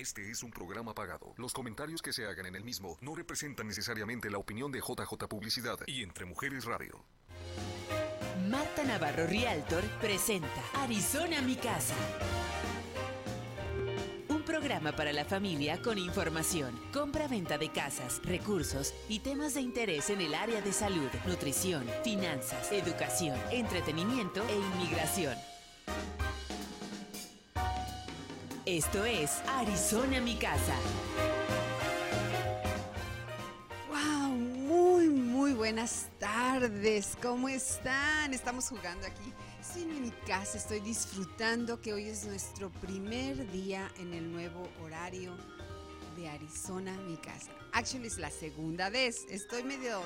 Este es un programa pagado. Los comentarios que se hagan en el mismo no representan necesariamente la opinión de JJ Publicidad y Entre Mujeres Radio. Marta Navarro Realtor presenta Arizona Mi Casa. Un programa para la familia con información, compra-venta de casas, recursos y temas de interés en el área de salud, nutrición, finanzas, educación, entretenimiento e inmigración. Esto es Arizona Mi Casa. ¡Wow! Muy, muy buenas tardes. ¿Cómo están? Estamos jugando aquí. Estoy en mi casa, estoy disfrutando que hoy es nuestro primer día en el nuevo horario de Arizona Mi Casa. Actually es la segunda vez. Estoy medio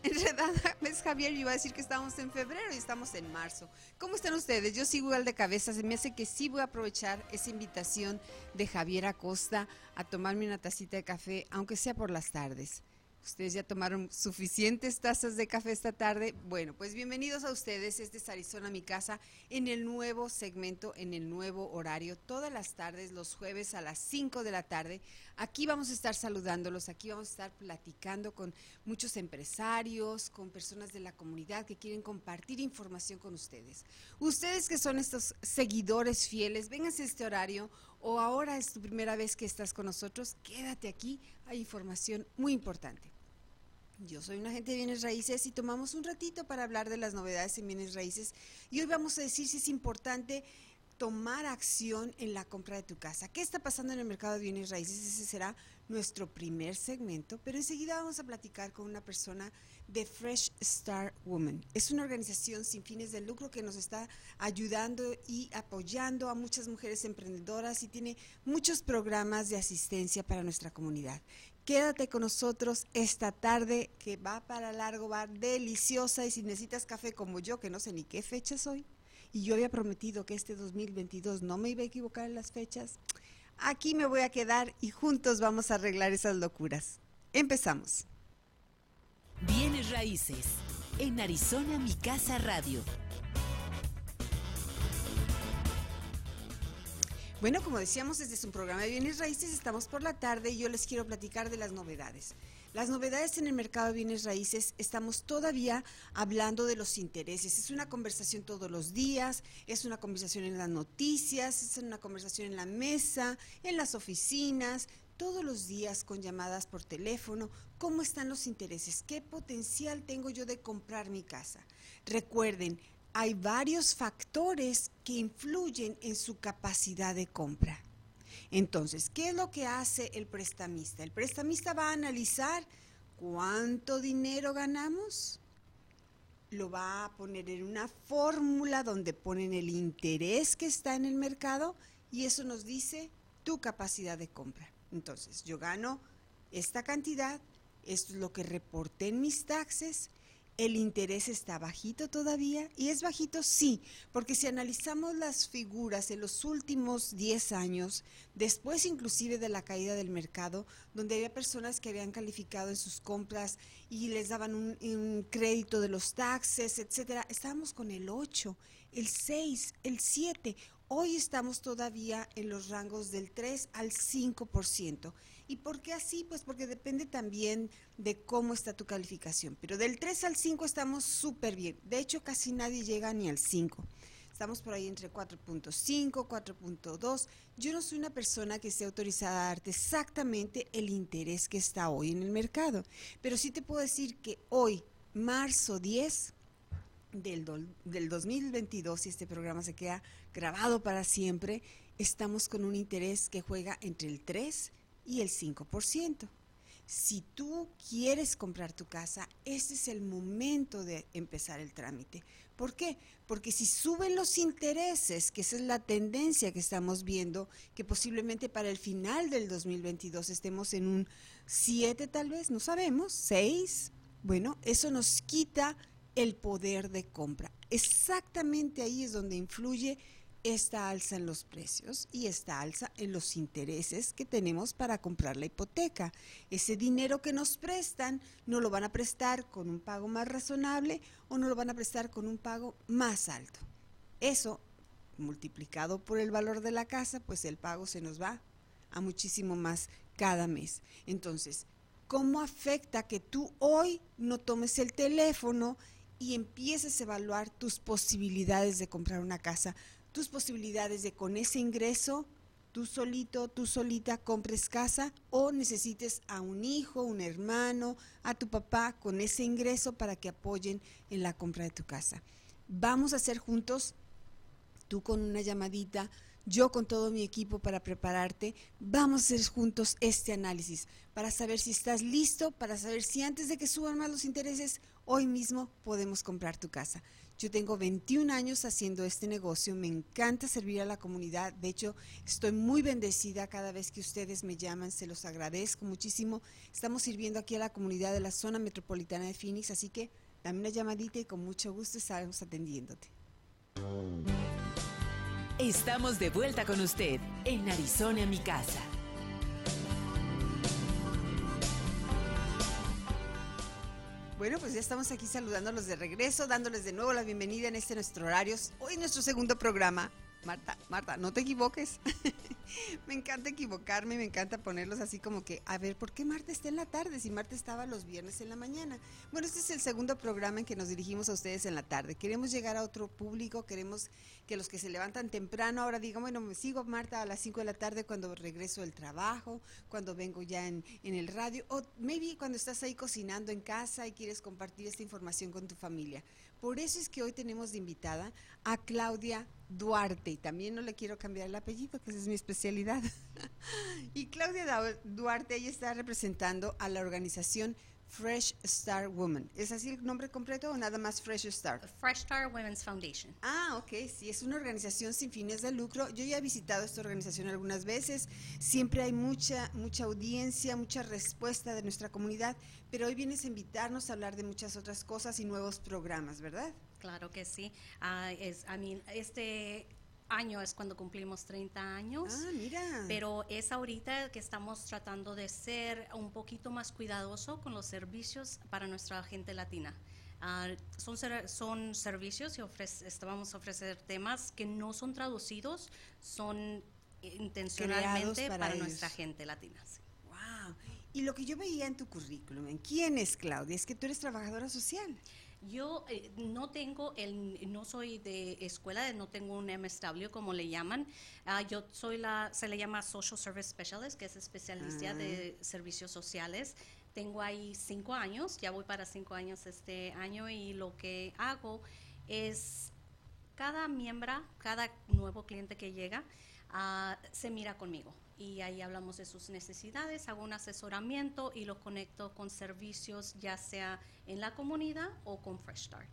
enredada. ¿Ves, Javier? Iba a decir que estamos en febrero y estamos en marzo. ¿Cómo están ustedes? Yo sigo igual de cabeza. Se me hace que sí voy a aprovechar esa invitación de Javier Acosta a tomarme una tacita de café, aunque sea por las tardes. Ustedes ya tomaron suficientes tazas de café esta tarde. Bueno, pues bienvenidos a ustedes. Este es Arizona, mi casa, en el nuevo segmento, en el nuevo horario, todas las tardes, los jueves a las 5 de la tarde. Aquí vamos a estar saludándolos, aquí vamos a estar platicando con muchos empresarios, con personas de la comunidad que quieren compartir información con ustedes. Ustedes que son estos seguidores fieles, vénganse a este horario o ahora es tu primera vez que estás con nosotros, quédate aquí, hay información muy importante. Yo soy un agente de bienes raíces y tomamos un ratito para hablar de las novedades en bienes raíces y hoy vamos a decir si es importante tomar acción en la compra de tu casa. ¿Qué está pasando en el mercado de bienes raíces? Ese será nuestro primer segmento, pero enseguida vamos a platicar con una persona de Fresh Star Woman. Es una organización sin fines de lucro que nos está ayudando y apoyando a muchas mujeres emprendedoras y tiene muchos programas de asistencia para nuestra comunidad. Quédate con nosotros esta tarde que va para largo, va deliciosa y si necesitas café como yo, que no sé ni qué fecha soy, y yo había prometido que este 2022 no me iba a equivocar en las fechas, aquí me voy a quedar y juntos vamos a arreglar esas locuras. Empezamos. Bienes Raíces. En Arizona Mi Casa Radio. Bueno, como decíamos, desde su programa de bienes raíces estamos por la tarde y yo les quiero platicar de las novedades. Las novedades en el mercado de bienes raíces, estamos todavía hablando de los intereses. Es una conversación todos los días, es una conversación en las noticias, es una conversación en la mesa, en las oficinas, todos los días con llamadas por teléfono, cómo están los intereses, qué potencial tengo yo de comprar mi casa. Recuerden, hay varios factores que influyen en su capacidad de compra. Entonces, ¿qué es lo que hace el prestamista? El prestamista va a analizar cuánto dinero ganamos, lo va a poner en una fórmula donde ponen el interés que está en el mercado y eso nos dice tu capacidad de compra. Entonces, yo gano esta cantidad, esto es lo que reporté en mis taxes, el interés está bajito todavía y es bajito sí, porque si analizamos las figuras en los últimos 10 años, después inclusive de la caída del mercado, donde había personas que habían calificado en sus compras y les daban un, crédito de los taxes, etcétera, estábamos con el 8, el 6, el 7. Hoy estamos todavía en los rangos del 3 al 5%. ¿Y por qué así? Pues porque depende también de cómo está tu calificación. Pero del 3 al 5 estamos súper bien. De hecho, casi nadie llega ni al 5. Estamos por ahí entre 4.5, 4.2. Yo no soy una persona que esté autorizada a darte exactamente el interés que está hoy en el mercado. Pero sí te puedo decir que hoy, marzo 10, del, del 2022, si este programa se queda grabado para siempre, estamos con un interés que juega entre el 3 y el 5%. Si tú quieres comprar tu casa, este es el momento de empezar el trámite. ¿Por qué? Porque si suben los intereses, que esa es la tendencia que estamos viendo, que posiblemente para el final del 2022 estemos en un 7 tal vez, no sabemos, 6, bueno, eso nos quita el poder de compra. Exactamente ahí es donde influye esta alza en los precios y esta alza en los intereses que tenemos para comprar la hipoteca. Ese dinero que nos prestan no lo van a prestar con un pago más razonable o no lo van a prestar con un pago más alto. Eso multiplicado por el valor de la casa, pues el pago se nos va a muchísimo más cada mes. Entonces, ¿cómo afecta que tú hoy no tomes el teléfono y empieces a evaluar tus posibilidades de comprar una casa, tus posibilidades de con ese ingreso tú solito, tú solita compres casa o necesites a un hijo, un hermano, a tu papá con ese ingreso para que apoyen en la compra de tu casa. Vamos a hacer juntos, tú con una llamadita, yo con todo mi equipo para prepararte, vamos a hacer juntos este análisis para saber si estás listo, para saber si antes de que suban más los intereses, hoy mismo podemos comprar tu casa. Yo tengo 21 años haciendo este negocio, me encanta servir a la comunidad, de hecho estoy muy bendecida cada vez que ustedes me llaman, se los agradezco muchísimo. Estamos sirviendo aquí a la comunidad de la zona metropolitana de Phoenix, así que dame una llamadita y con mucho gusto estaremos atendiéndote. Estamos de vuelta con usted en Arizona, mi casa. Bueno, pues ya estamos aquí saludándolos de regreso, dándoles de nuevo la bienvenida en este nuestro horario. Hoy nuestro segundo programa Marta, Marta, no te equivoques. me encanta equivocarme, me encanta ponerlos así como que, a ver, ¿por qué Marta está en la tarde si Marta estaba los viernes en la mañana? Bueno, este es el segundo programa en que nos dirigimos a ustedes en la tarde. Queremos llegar a otro público, queremos que los que se levantan temprano ahora digan, bueno, me sigo Marta a las 5 de la tarde cuando regreso del trabajo, cuando vengo ya en, en el radio, o maybe cuando estás ahí cocinando en casa y quieres compartir esta información con tu familia. Por eso es que hoy tenemos de invitada a Claudia Duarte. Y también no le quiero cambiar el apellido, que esa es mi especialidad. y Claudia Duarte, ella está representando a la organización Fresh Star Woman. ¿Es así el nombre completo o nada más Fresh Star? Fresh Star Women's Foundation. Ah, ok, sí, es una organización sin fines de lucro. Yo ya he visitado esta organización algunas veces. Siempre hay mucha, mucha audiencia, mucha respuesta de nuestra comunidad, pero hoy vienes a invitarnos a hablar de muchas otras cosas y nuevos programas, ¿verdad? Claro que sí. Uh, es, I mean, este año es cuando cumplimos 30 años. Ah, mira. Pero es ahorita que estamos tratando de ser un poquito más cuidadoso con los servicios para nuestra gente latina. Uh, son, son servicios y ofrece, vamos a ofrecer temas que no son traducidos, son intencionalmente para, para nuestra gente latina. Wow. Y lo que yo veía en tu currículum, ¿en quién es Claudia? Es que tú eres trabajadora social. Yo eh, no tengo el, no soy de escuela, no tengo un MSW como le llaman. Uh, yo soy la, se le llama Social Service Specialist, que es especialista de ah. servicios sociales. Tengo ahí cinco años, ya voy para cinco años este año y lo que hago es cada miembro, cada nuevo cliente que llega, uh, se mira conmigo y ahí hablamos de sus necesidades, hago un asesoramiento y lo conecto con servicios ya sea en la comunidad o con Fresh Start.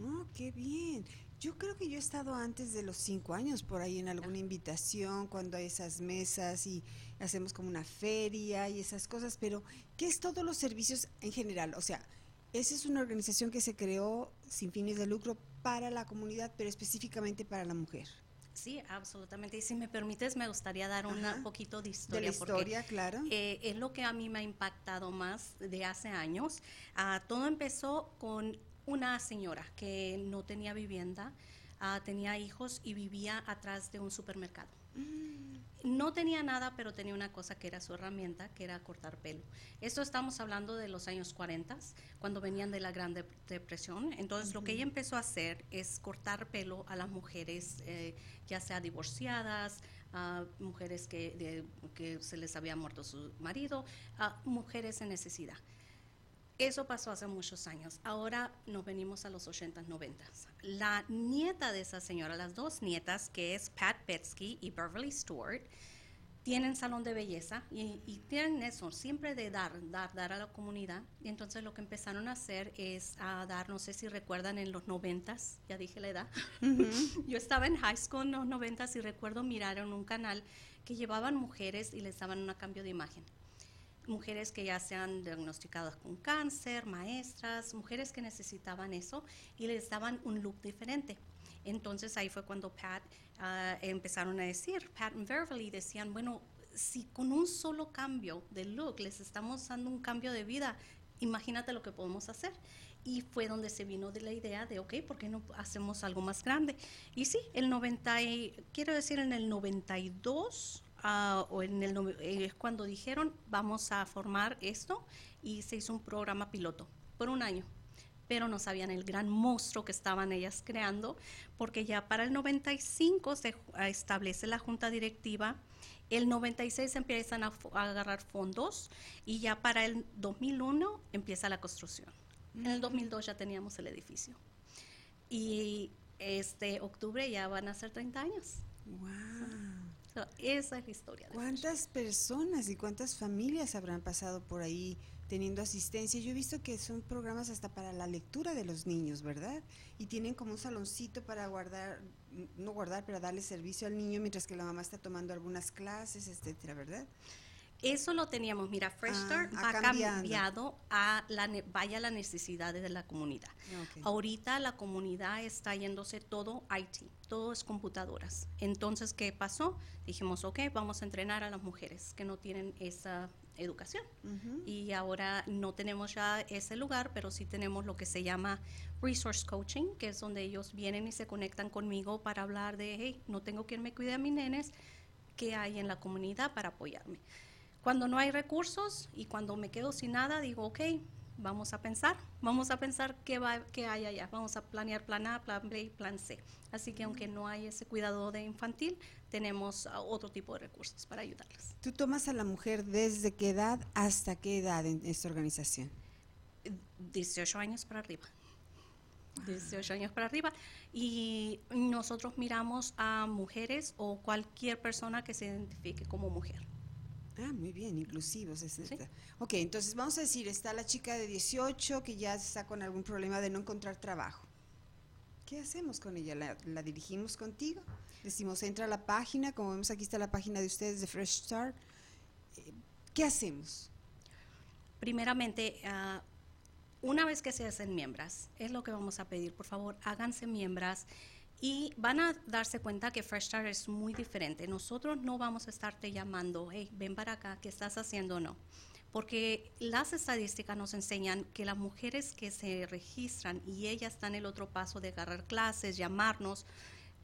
Oh, qué bien. Yo creo que yo he estado antes de los cinco años por ahí en alguna invitación, cuando hay esas mesas y hacemos como una feria y esas cosas, pero ¿qué es todos los servicios en general? O sea, esa es una organización que se creó sin fines de lucro para la comunidad, pero específicamente para la mujer. Sí, absolutamente. Y si me permites, me gustaría dar un poquito de historia. De la historia, claro. Eh, es lo que a mí me ha impactado más de hace años. Ah, todo empezó con una señora que no tenía vivienda, ah, tenía hijos y vivía atrás de un supermercado. No tenía nada, pero tenía una cosa que era su herramienta, que era cortar pelo. Esto estamos hablando de los años 40, cuando venían de la Gran Depresión. Entonces, lo que ella empezó a hacer es cortar pelo a las mujeres, eh, ya sea divorciadas, a mujeres que, que se les había muerto su marido, a mujeres en necesidad. Eso pasó hace muchos años. Ahora nos venimos a los 80, 90. La nieta de esa señora, las dos nietas, que es Pat Betsky y Beverly Stewart, tienen salón de belleza y, tienen eso, siempre de dar, dar, dar a la comunidad. Y entonces lo que empezaron a hacer es a dar, no sé si recuerdan en los noventas, ya dije la edad, yo estaba en high school en los noventas y recuerdo mirar en un canal que llevaban mujeres y les daban un cambio de imagen mujeres que ya sean diagnosticadas con cáncer, maestras, mujeres que necesitaban eso y les daban un look diferente. Entonces ahí fue cuando Pat uh, empezaron a decir, Pat y Beverly decían, bueno, si con un solo cambio de look les estamos dando un cambio de vida, imagínate lo que podemos hacer. Y fue donde se vino de la idea de, ok, ¿por qué no hacemos algo más grande? Y sí, el 90, quiero decir, en el 92 ah, o en el, eh, es cuando dijeron vamos a formar esto y se hizo un programa piloto por un año. Pero no sabían el gran monstruo que estaban ellas creando, porque ya para el 95 se ah, establece la junta directiva, el 96 empiezan a, a agarrar fondos y ya para el 2001 empieza la construcción. En el 2002 ya teníamos el edificio. Y este octubre ya van a ser 30 años. Wow. Esa es la historia. ¿Cuántas personas y cuántas familias habrán pasado por ahí teniendo asistencia? Yo he visto que son programas hasta para la lectura de los niños, ¿verdad? Y tienen como un saloncito para guardar, no guardar, pero darle servicio al niño mientras que la mamá está tomando algunas clases, etcétera, ¿verdad? Eso lo teníamos. Mira, Fresh Ah, Start ha ha cambiado. a la, vaya las necesidades de la comunidad. Ahorita la comunidad está yéndose todo IT, todo es computadoras. Entonces, ¿qué pasó? Dijimos, ok, vamos a entrenar a las mujeres que no tienen esa educación. Y ahora no tenemos ya ese lugar, pero sí tenemos lo que se llama Resource Coaching, que es donde ellos vienen y se conectan conmigo para hablar de, hey, no tengo quien me cuide a mis nenes, ¿qué hay en la comunidad para apoyarme? Cuando no hay recursos y cuando me quedo sin nada, digo, ok, vamos a pensar, vamos a pensar qué, va, qué hay allá, vamos a planear plan A, plan B y plan C. Así que aunque no hay ese cuidado de infantil, tenemos ah, otro tipo de recursos para ayudarlas. ¿Tú tomas a la mujer desde qué edad hasta qué edad en esta organización? 18 años para arriba. 18 años para arriba. Y nosotros miramos a mujeres o cualquier persona que se identifique como mujer. Ah, muy bien, inclusivos, etcétera. Ok, entonces vamos a decir, está la chica de 18 que ya está con algún problema de no encontrar trabajo. ¿Qué hacemos con ella? ¿La, la dirigimos contigo? Decimos, entra a la página, como vemos aquí está la página de ustedes de Fresh Start. Eh, ¿Qué hacemos? Primeramente, ah, una vez que se hacen miembros, es lo que vamos a pedir, por favor, háganse miembros y van a darse cuenta que Fresh Start es muy diferente. Nosotros no vamos a estarte llamando, hey, ven para acá, ¿qué estás haciendo no? Porque las estadísticas nos enseñan que las mujeres que se registran y ellas están en el otro paso de agarrar clases, llamarnos,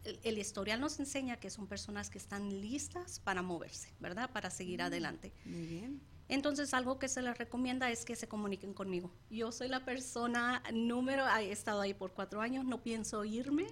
el, el historial nos enseña que son personas que están listas para moverse, ¿verdad? Para seguir adelante. Muy bien. Entonces, algo que se les recomienda es que se comuniquen conmigo. Yo soy la persona número, he estado ahí por cuatro años, no pienso irme.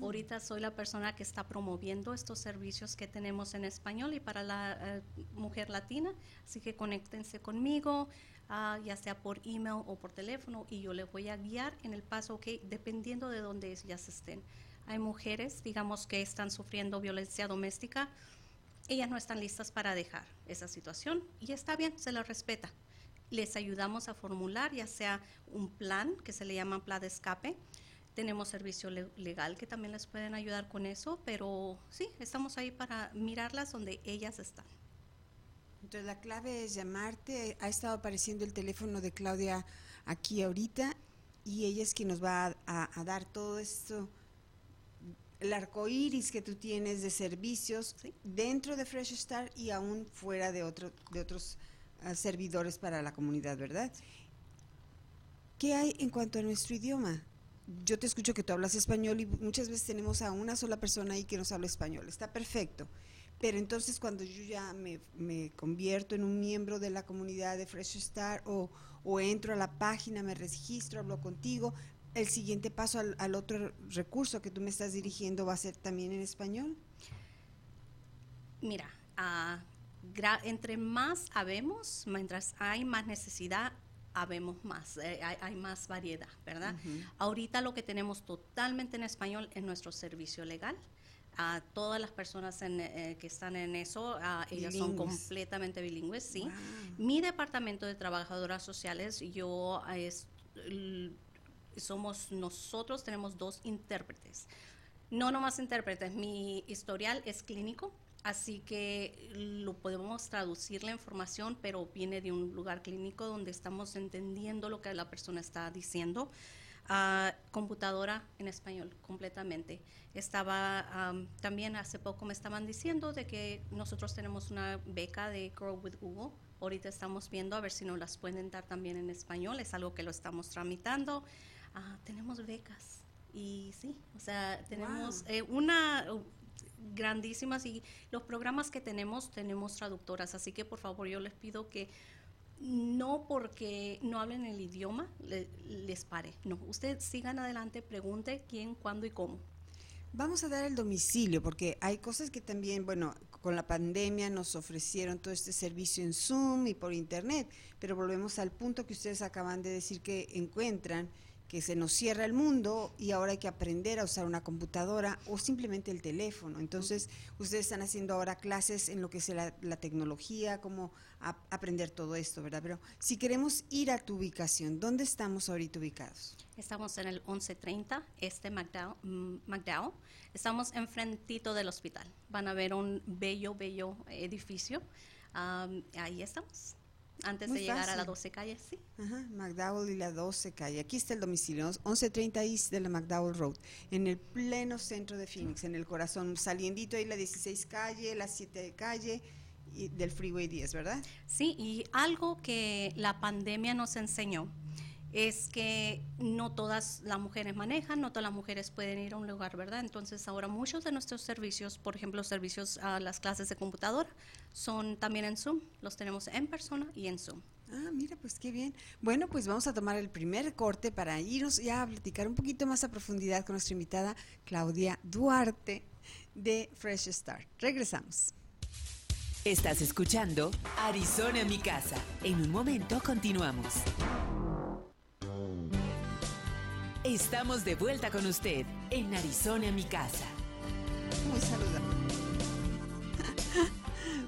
Ahorita soy la persona que está promoviendo estos servicios que tenemos en español y para la eh, mujer latina. Así que conéctense conmigo, ah, ya sea por email o por teléfono, y yo les voy a guiar en el paso, ok, dependiendo de dónde ellas estén. Hay mujeres, digamos, que están sufriendo violencia doméstica ellas no están listas para dejar esa situación y está bien, se les respeta. Les ayudamos a formular ya sea un plan que se le llama plan de escape. Tenemos servicio le- legal que también les pueden ayudar con eso, pero sí, estamos ahí para mirarlas donde ellas están. Entonces la clave es llamarte. Ha estado apareciendo el teléfono de Claudia aquí ahorita y ella es quien nos va a, a- a dar todo esto, el arco iris que tú tienes de servicios Sí. dentro de Fresh Start y aún fuera de, otro, de otros ah, servidores para la comunidad, ¿verdad? ¿Qué hay en cuanto a nuestro idioma? Yo te escucho que tú hablas español y muchas veces tenemos a una sola persona ahí que nos habla español. Está perfecto. Pero entonces cuando yo ya me, me convierto en un miembro de la comunidad de Fresh Start o, o entro a la página, me registro, hablo contigo, el siguiente paso al, al otro recurso que tú me estás dirigiendo va a ser también en español. Mira, ah, entre más habemos, mientras hay más necesidad, habemos más, eh, hay, hay más variedad, ¿verdad? Ahorita lo que tenemos totalmente en español es nuestro servicio legal. A todas las personas en, eh, que están en eso, ah, ellas son completamente bilingües, sí. Wow. Mi departamento de trabajadoras sociales, yo ah, es, somos nosotros tenemos dos intérpretes. No nomás intérpretes, mi historial es clínico, así que lo podemos traducir la información, pero viene de un lugar clínico donde estamos entendiendo lo que la persona está diciendo. Ah, computadora en español completamente. Estaba am, también hace poco me estaban diciendo de que nosotros tenemos una beca de Grow with Google. Ahorita estamos viendo a ver si nos las pueden dar también en español. Es algo que lo estamos tramitando. Ah, tenemos becas y sí, o sea, tenemos Wow. eh, una grandísimas y los programas que tenemos tenemos traductoras, así que por favor yo les pido que no porque no hablen el idioma les pare, no, ustedes sigan adelante, pregunte quién, cuándo y cómo. Vamos a dar el domicilio porque hay cosas que también, bueno, con la pandemia nos ofrecieron todo este servicio en Zoom y por Internet, pero volvemos al punto que ustedes acaban de decir que encuentran que se nos cierra el mundo y ahora hay que aprender a usar una computadora o simplemente el teléfono. Entonces, ustedes están haciendo ahora clases en lo que es la, tecnología, cómo aprender todo esto, ¿verdad? Pero si queremos ir a tu ubicación, ¿dónde estamos ahorita ubicados? Estamos en el 1130, este McDowell. Mm, estamos enfrentito del hospital. Van a ver un bello, bello edificio. ahí estamos antes de llegar a la 12 calle, sí. Ajá, McDowell y la 12 calle. Aquí está el domicilio, 1130 East de la McDowell Road, en el pleno centro de Phoenix, en el corazón, saliendito ahí la 16 calle, la 7 calle y del Freeway 10, ¿verdad? Sí, y algo que la pandemia nos enseñó es que no todas las mujeres manejan, no todas las mujeres pueden ir a un lugar, ¿verdad? Entonces ahora muchos de nuestros servicios, por ejemplo, servicios a las clases de computadora, son también en Zoom, los tenemos en persona y en Zoom. Ah, mira, pues qué bien. Bueno, pues vamos a tomar el primer corte para irnos ya a platicar un poquito más a profundidad con nuestra invitada Claudia Duarte de Fresh Start. Regresamos. Estás escuchando Arizona en mi casa. En un momento continuamos. Estamos de vuelta con usted en Arizona, mi casa. Muy saludable.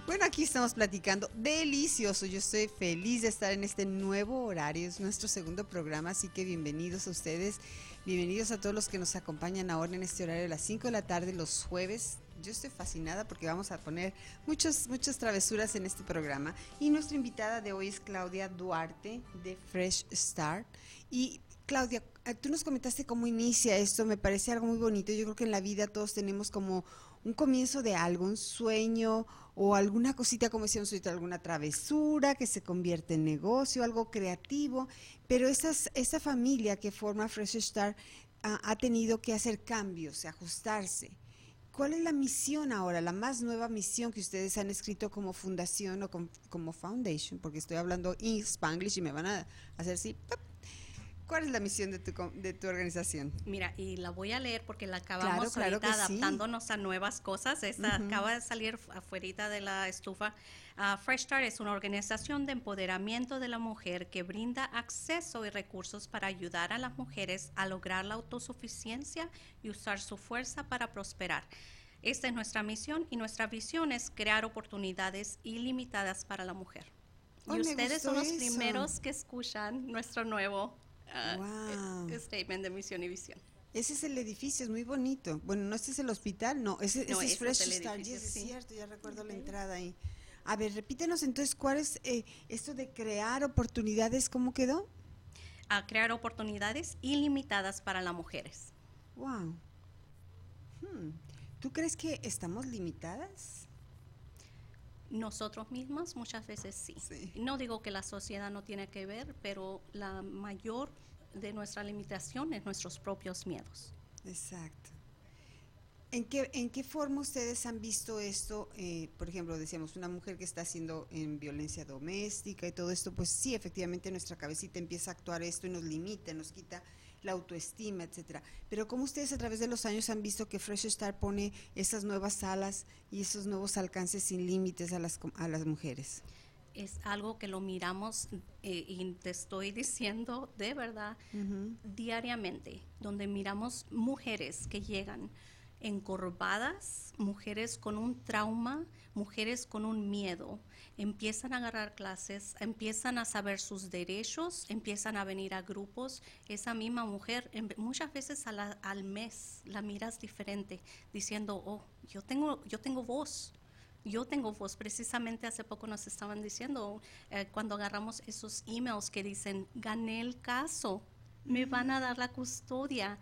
Bueno, aquí estamos platicando. Delicioso. Yo estoy feliz de estar en este nuevo horario. Es nuestro segundo programa, así que bienvenidos a ustedes. Bienvenidos a todos los que nos acompañan ahora en este horario de las 5 de la tarde los jueves. Yo estoy fascinada porque vamos a poner muchas, muchas travesuras en este programa. Y nuestra invitada de hoy es Claudia Duarte de Fresh Start. Y Claudia, ah, tú nos comentaste cómo inicia esto, me parece algo muy bonito. Yo creo que en la vida todos tenemos como un comienzo de algo, un sueño o alguna cosita, como decíamos ahorita, alguna travesura que se convierte en negocio, algo creativo, pero esas, esa familia que forma Fresh Start ah, ha tenido que hacer cambios, ajustarse. ¿Cuál es la misión ahora, la más nueva misión que ustedes han escrito como fundación o como, foundation? Porque estoy hablando en Spanglish y me van a hacer así, ¿Cuál es la misión de tu, de tu organización? Mira, y la voy a leer porque la acabamos ahorita adaptándonos a nuevas cosas. Esta acaba de salir afuera de la estufa. Uh, Fresh Start es una organización de empoderamiento de la mujer que brinda acceso y recursos para ayudar a las mujeres a lograr la autosuficiencia y usar su fuerza para prosperar. Esta es nuestra misión y nuestra visión es crear oportunidades ilimitadas para la mujer. y ustedes son los primeros que escuchan nuestro nuevo wow. Eh, statement de misión y visión. Ese es el edificio, es muy bonito. Bueno, no este es el hospital, no, ese, es Fresh Start, es cierto, ya recuerdo la entrada ahí. A ver, repítenos entonces, ¿cuál es eh, esto de crear oportunidades? ¿Cómo quedó? A crear oportunidades ilimitadas para las mujeres. Wow. Hmm. ¿Tú crees que estamos limitadas? Nosotros mismos muchas veces sí. No digo que la sociedad no tiene que ver, pero la mayor de nuestra limitación es nuestros propios miedos. Exacto. ¿En qué, ¿En qué forma ustedes han visto esto? Eh, por ejemplo, decíamos, una mujer que está haciendo en violencia doméstica y todo esto, pues sí, efectivamente nuestra cabecita empieza a actuar esto y nos limita, nos quita la autoestima, etcétera. Pero cómo ustedes a través de los años han visto que Fresh Start pone esas nuevas salas y esos nuevos alcances sin límites a las, a las mujeres. Es algo que lo miramos eh, y te estoy diciendo de verdad diariamente, donde miramos mujeres que llegan encorvadas, mujeres con un trauma, mujeres con un miedo, empiezan a agarrar clases, empiezan a saber sus derechos, empiezan a venir a grupos. Esa misma mujer, muchas veces al mes la miras diferente, diciendo, oh, yo tengo, yo tengo voz. Yo tengo voz, precisamente hace poco nos estaban diciendo, eh, cuando agarramos esos emails que dicen, gané el caso, me van a dar la custodia.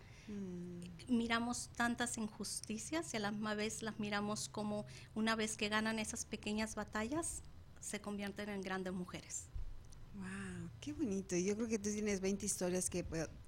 Miramos tantas injusticias y a la misma vez las miramos como una vez que ganan esas pequeñas batallas, se convierten en grandes mujeres. Wow, qué bonito. Yo creo que tú tienes 20 historias que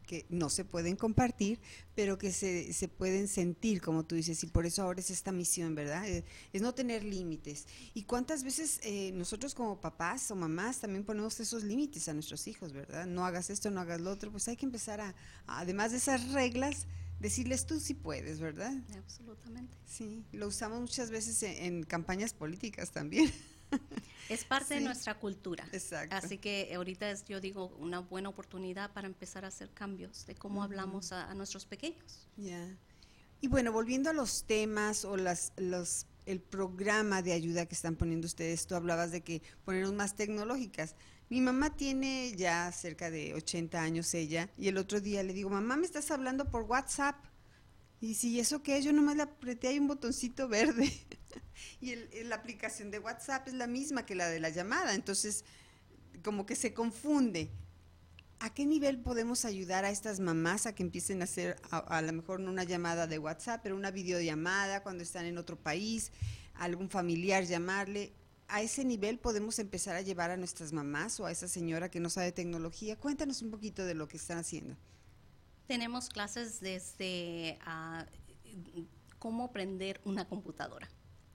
que no se pueden compartir, pero que se, se, pueden sentir, como tú dices, y por eso ahora es esta misión, ¿verdad? Eh, es, no tener límites. ¿Y cuántas veces eh, nosotros como papás o mamás también ponemos esos límites a nuestros hijos, ¿verdad? No hagas esto, no hagas lo otro, pues hay que empezar a, además de esas reglas, decirles tú sí puedes, ¿verdad? Absolutamente. Sí, lo usamos muchas veces en campañas políticas también. Es parte de nuestra cultura. Exacto. Así que ahorita es, yo digo, una buena oportunidad para empezar a hacer cambios de cómo hablamos a, nuestros pequeños. Ya. Y bueno, volviendo a los temas o las, los, el programa de ayuda que están poniendo ustedes, tú hablabas de que ponernos más tecnológicas. Mi mamá tiene ya cerca de 80 años ella, y el otro día le digo, mamá, me estás hablando por WhatsApp. Y si eso que yo nomás le apreté hay un botoncito verde. y la aplicación de WhatsApp es la misma que la de la llamada. Entonces, como que se confunde. ¿A qué nivel podemos ayudar a estas mamás a que empiecen a hacer, a, lo mejor no una llamada de WhatsApp, pero una videollamada cuando están en otro país, algún familiar llamarle? ¿A ese nivel podemos empezar a llevar a nuestras mamás o a esa señora que no sabe tecnología? Cuéntanos un poquito de lo que están haciendo. Tenemos clases desde uh, cómo prender una computadora.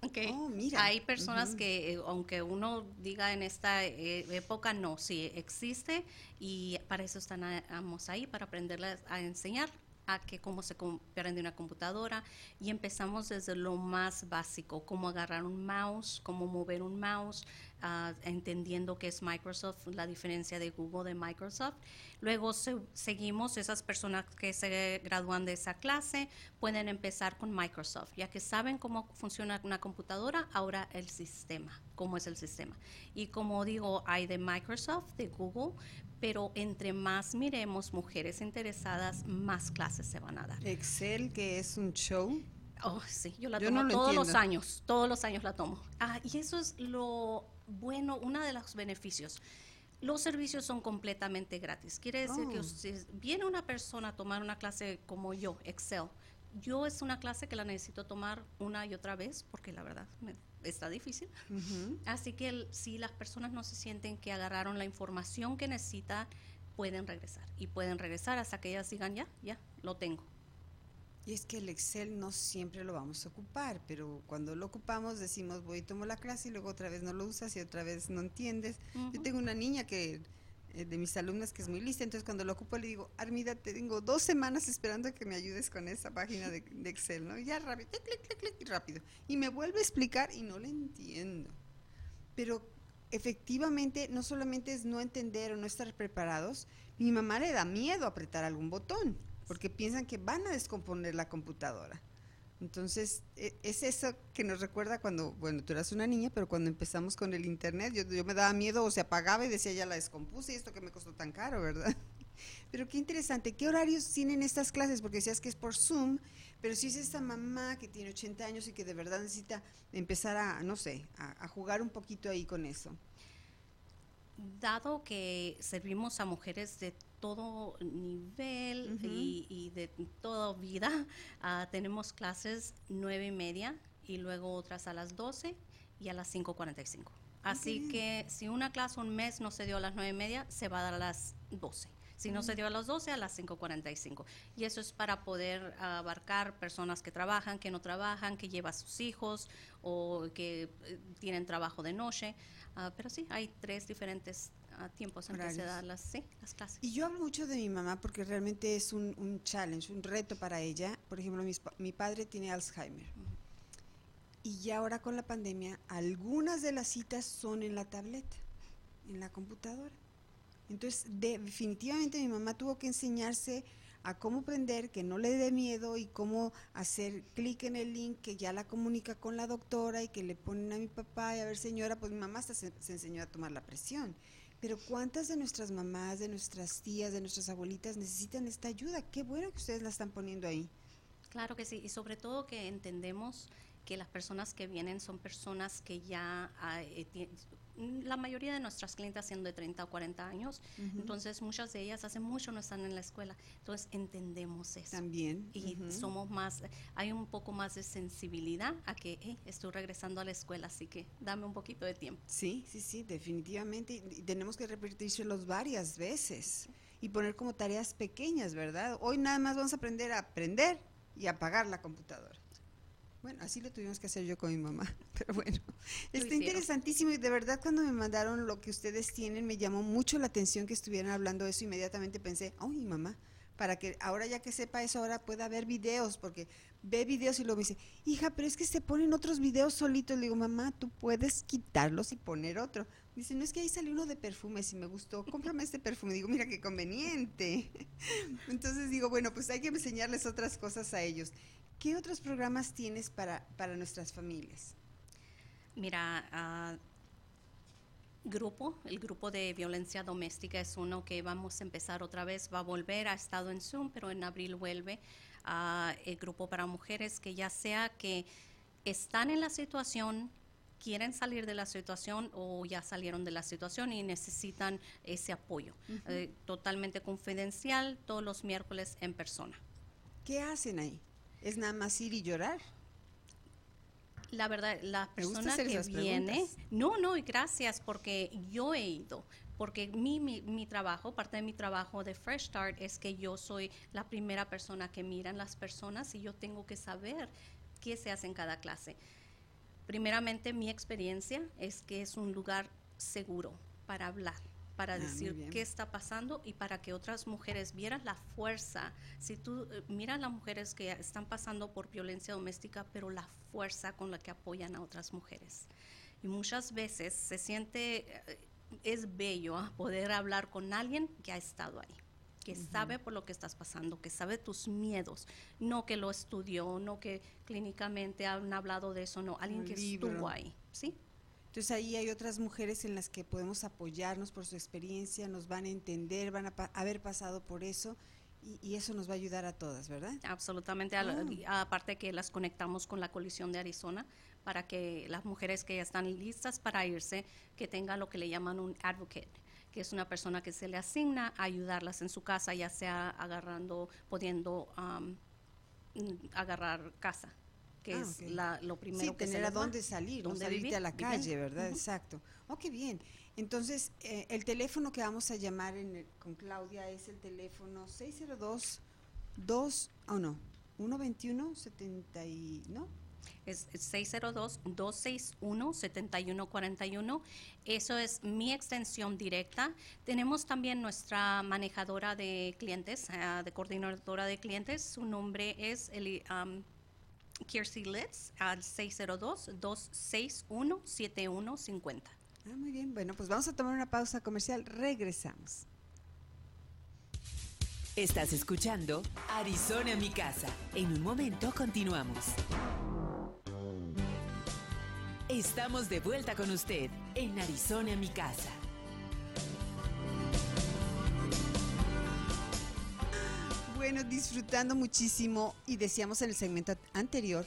Okay. Oh, Hay personas que, eh, aunque uno diga en esta eh, época, no, sí existe y para eso estamos ahí, para aprenderles a enseñar a que cómo se prende una computadora y empezamos desde lo más básico, cómo agarrar un mouse, cómo mover un mouse, uh, entendiendo que es Microsoft, la diferencia de Google de Microsoft. Luego seguimos, esas personas que se gradúan de esa clase pueden empezar con Microsoft, ya que saben cómo funciona una computadora, ahora el sistema, cómo es el sistema. Y como digo, hay de Microsoft, de Google, pero entre más miremos mujeres interesadas, más clases se van a dar. Excel, que es un show. Oh, sí, yo la tomo todos los años, todos los años la tomo. Ah, y eso es lo bueno, uno de los beneficios. Los servicios son completamente gratis. Quiere decir que si oh. viene una persona a tomar una clase como yo, Excel, yo es una clase que la necesito tomar una y otra vez porque la verdad está difícil. Así que si las personas no se sienten que agarraron la información que necesitan, pueden regresar. Y pueden regresar hasta que ellas digan, ya, ya, lo tengo. Y es que el Excel no siempre lo vamos a ocupar, pero cuando lo ocupamos decimos, voy y tomo la clase y luego otra vez no lo usas y otra vez no entiendes. Yo tengo una niña que eh, de mis alumnas que es muy lista, entonces cuando lo ocupo le digo, Armida, te tengo dos semanas esperando que me ayudes con esa página de, Excel, ¿no? Y ya rápido, clic, clic, clic, rápido. Y me vuelve a explicar y no le entiendo. Pero efectivamente, no solamente es no entender o no estar preparados, mi mamá le da miedo apretar algún botón porque piensan que van a descomponer la computadora. Entonces, e, es eso que nos recuerda cuando, bueno, tú eras una niña, pero cuando empezamos con el Internet, yo, me daba miedo o se apagaba y decía, ya la descompuse y esto que me costó tan caro, ¿verdad? Pero qué interesante, ¿qué horarios tienen estas clases? Porque decías que es por Zoom, pero si es esta mamá que tiene 80 años y que de verdad necesita empezar a, no sé, a jugar un poquito ahí con eso. Dado que servimos a mujeres de todo nivel y, de toda vida. Ah, tenemos clases nueve y media y luego otras a las 12 y a las 5.45. Así que si una clase un mes no se dio a las nueve y media, se va a dar a las 12. Si no se dio a las 12, a las 5.45. Y eso es para poder abarcar personas que trabajan, que no trabajan, que llevan a sus hijos o que eh, tienen trabajo de noche. Ah, pero sí, hay tres diferentes tiempos en que se dan las, sí, las clases. Y yo hablo mucho de mi mamá porque realmente es un, un challenge, un reto para ella. Por ejemplo, mi padre tiene Alzheimer. Y ya ahora con la pandemia, algunas de las citas son en la tableta, en la computadora. Entonces, definitivamente mi mamá tuvo que enseñarse a cómo aprender, que no le dé miedo y cómo hacer clic en el link que ya la comunica con la doctora y que le ponen a mi papá y a ver señora, pues mi mamá hasta se enseñó a tomar la presión. Pero ¿cuántas de nuestras mamás, de nuestras tías, de nuestras abuelitas necesitan esta ayuda? Qué bueno que ustedes la están poniendo ahí. Claro que sí, y sobre todo que entendemos que las personas que vienen son personas que ya ah, eh, la mayoría de nuestras clientes siendo de 30 o 40 años, entonces muchas de ellas hace mucho no están en la escuela, entonces entendemos eso. También. Y somos más, hay un poco más de sensibilidad a que "Hey, estoy regresando a la escuela, así que dame un poquito de tiempo. Sí, sí, sí, definitivamente. Y y tenemos que repetírselos varias veces y poner como tareas pequeñas, ¿verdad? Hoy nada más vamos a aprender a aprender y a apagar la computadora. Bueno, así lo tuvimos que hacer yo con mi mamá, pero bueno, está interesantísimo y de verdad cuando me mandaron lo que ustedes tienen me llamó mucho la atención que estuvieran hablando de eso, inmediatamente pensé, mi mamá, para que ahora ya que sepa eso, ahora pueda ver videos, porque ve videos y luego me dice, hija, pero es que se ponen otros videos solitos. Le digo, mamá, tú puedes quitarlos y poner otro. Dice, no es que ahí salió uno de perfumes y me gustó, cómprame este perfume. Digo, mira qué conveniente. Entonces digo, bueno, pues hay que enseñarles otras cosas a ellos. ¿Qué otros programas tienes para, para nuestras familias? Mira, ah, grupo, el grupo de violencia doméstica es uno que vamos a empezar otra vez, va a volver, ha estado en Zoom, pero en abril vuelve ah, el grupo para mujeres que ya sea que están en la situación, quieren salir de la situación o ya salieron de la situación y necesitan ese apoyo. Eh, totalmente confidencial, todos los miércoles en persona. ¿Qué hacen ahí? ¿Es nada más ir y llorar? La verdad, la persona que viene, preguntas. no, no, y gracias porque yo he ido, porque mi, mi, mi trabajo, parte de mi trabajo de Fresh Start es que yo soy la primera persona que miran las personas y yo tengo que saber qué se hace en cada clase. Primeramente, mi experiencia es que es un lugar seguro para hablar, para Ah, decir qué está pasando y para que otras mujeres vieran la fuerza. Si tú eh, miras las mujeres que están pasando por violencia doméstica, pero la fuerza con la que apoyan a otras mujeres. Y muchas veces se siente, eh, es bello ah, poder hablar con alguien que ha estado ahí que sabe por lo que estás pasando, que sabe tus miedos, no que lo estudió, no que clínicamente han hablado de eso, no, alguien Un que libro. estuvo ahí, ¿sí? Entonces ahí hay otras mujeres en las que podemos apoyarnos por su experiencia, nos van a entender, van a pa- haber pasado por eso y, y eso nos va a ayudar a todas, ¿verdad? Absolutamente, Ah. aparte que las conectamos con la colisión de Arizona para que las mujeres que ya están listas para irse, que tengan lo que le llaman un advocate, que es una persona que se le asigna a ayudarlas en su casa, ya sea agarrando, pudiendo mm, agarrar casa, que Ah, es la- lo primero sí, que se tener a dónde salir, no dónde salirte vivir, a la calle, ¿verdad? Exacto. Oh, qué bien. Entonces, eh, el teléfono que vamos a llamar en el- con Claudia es el teléfono 602 2 oh no, 121 70 y no, Es 602-261-7141. Eso es mi extensión directa. Tenemos también nuestra manejadora de clientes, ah, de coordinadora de clientes. Su nombre es Eli, um, Kiersey Litz al 602-261-7150. Ah, muy bien. Bueno, pues vamos a tomar una pausa comercial. Regresamos. Estás escuchando Arizona mi casa. En un momento continuamos. Estamos de vuelta con usted en Arizona mi casa. Bueno, disfrutando muchísimo y decíamos en el segmento anterior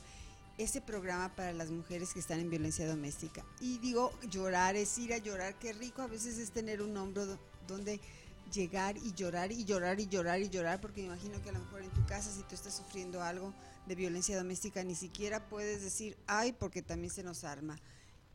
ese programa para las mujeres que están en violencia doméstica. Y digo, llorar es ir a llorar, qué rico a veces es tener un hombro do- donde llegar y llorar y llorar y llorar y llorar, porque me imagino que a lo mejor en tu casa si tú estás sufriendo algo de violencia doméstica ni siquiera puedes decir, ay, porque también se nos arma.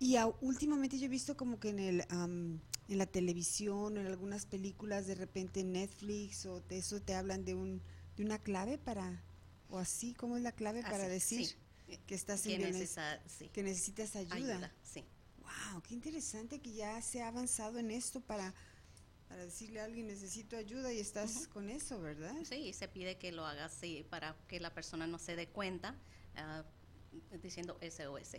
Y últimamente yo he visto como que en el am, en la televisión en algunas películas de repente en Netflix o de eso te hablan de un de una clave para o así cómo es la clave para decir sí. que estás en Que violencia, necesita- sí, que necesitas ayuda. ayuda, sí. Wow, qué interesante que ya se ha avanzado en esto para para decirle a alguien necesito ayuda y estás con eso, ¿verdad? Sí, y se pide que lo hagas sí, para que la persona no se dé cuenta ah, diciendo SOS.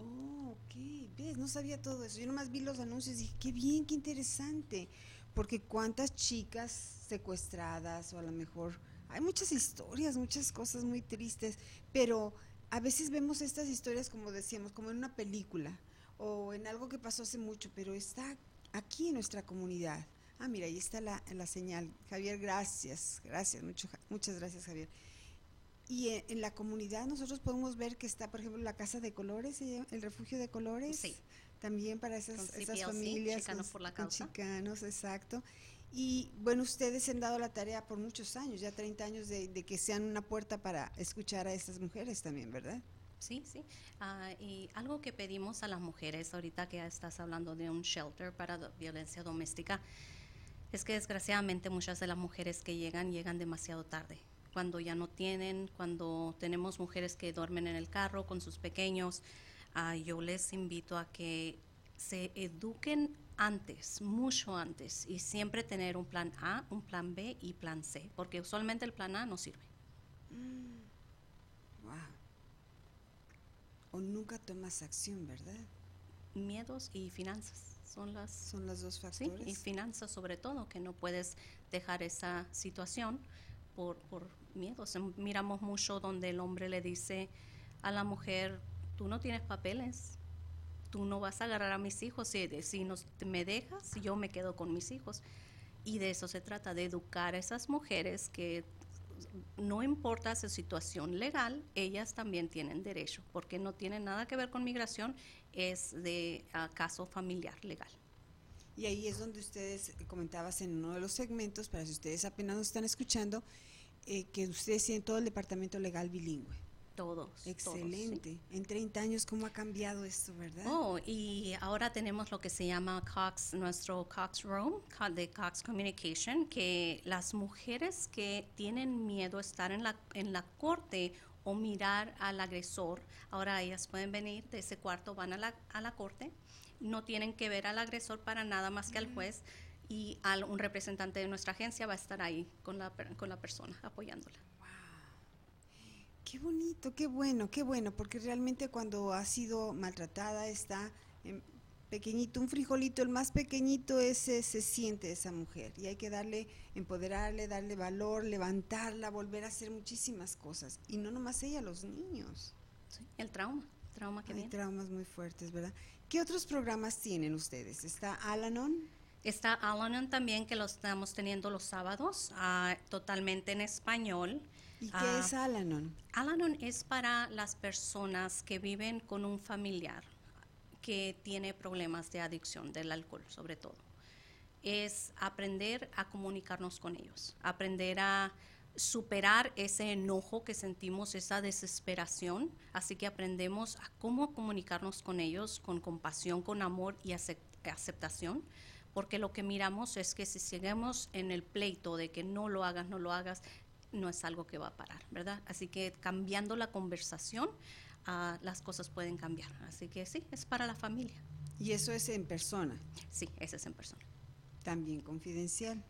Oh, ok, ves, no sabía todo eso. Yo nomás vi los anuncios y dije, qué bien, qué interesante. Porque cuántas chicas secuestradas o a lo mejor hay muchas historias, muchas cosas muy tristes, pero a veces vemos estas historias como decíamos, como en una película o en algo que pasó hace mucho, pero está aquí en nuestra comunidad. Ah, mira, ahí está la, la señal. Javier, gracias, gracias, mucho, muchas gracias, Javier. Y en, en la comunidad nosotros podemos ver que está, por ejemplo, la Casa de Colores, el Refugio de Colores. Sí. También para esas, familias. Chicanos por la Causa. chicanos, exacto. Y bueno, ustedes han dado la tarea por muchos años, ya 30 años, de, que sean una puerta para escuchar a estas mujeres también, ¿verdad? Sí, sí. Ah, y algo que pedimos a las mujeres, ahorita que estás hablando de un shelter para violencia doméstica, es que desgraciadamente muchas de las mujeres que llegan llegan demasiado tarde, cuando ya no tienen, cuando tenemos mujeres que duermen en el carro con sus pequeños. ah, yo les invito a que se eduquen antes, mucho antes, y siempre tener un plan A, un plan B y plan C, porque usualmente el plan A no sirve. Wow. O nunca tomas acción, ¿verdad? Miedos y finanzas son las Son los dos Sí, factores. y finanzas sobre todo, que no puedes dejar esa situación por, por miedos. Miramos mucho donde el hombre le dice a la mujer, tú no tienes papeles, tú no vas a agarrar a mis hijos, si, si me dejas, yo me quedo con mis hijos. Y de eso se trata, de educar a esas mujeres que no importa su situación legal, ellas también tienen derecho, porque no tiene nada que ver con migración, es de caso familiar legal. Y ahí es donde ustedes comentabas en uno de los segmentos, para si ustedes apenas nos están escuchando, eh, que ustedes tienen todo el departamento legal bilingüe. Todos. todos, sí. Excelente. En 30 años, ¿cómo ha cambiado esto, verdad? Oh, y ahora tenemos lo que se llama Cox, nuestro Cox Room de Cox Communication, que las mujeres que tienen miedo a estar en la, en la corte o mirar al agresor, ahora ellas pueden venir de ese cuarto, van a la, a la corte, no tienen que ver al agresor para nada más que al juez y al, un representante de nuestra agencia va a estar ahí con la, con la persona apoyándola. Qué bonito, qué bueno, qué bueno, porque realmente cuando ha sido maltratada está en pequeñito, un frijolito, el más pequeñito ese se siente esa mujer y hay que darle, empoderarle, darle valor, levantarla, volver a hacer muchísimas cosas y no nomás ella, los niños. Sí, El trauma, trauma que Hay viene. traumas muy fuertes, ¿verdad? ¿Qué otros programas tienen ustedes? ¿Está Alanon? Está Alanon también, que lo estamos teniendo los sábados, ah, totalmente en español. ¿Y qué Ah, es Alanon? Alanon es para las personas que viven con un familiar que tiene problemas de adicción del alcohol, sobre todo. Es aprender a comunicarnos con ellos, aprender a superar ese enojo que sentimos, esa desesperación. Así que aprendemos a cómo comunicarnos con ellos con compasión, con amor y acep- aceptación. Porque lo que miramos es que si seguimos en el pleito de que no lo hagas, no lo hagas, no es algo que va a parar, ¿verdad? Así que cambiando la conversación, ah, las cosas pueden cambiar. Así que sí, es para la familia. Y eso es en persona, Sí, ese es en persona. también confidencial.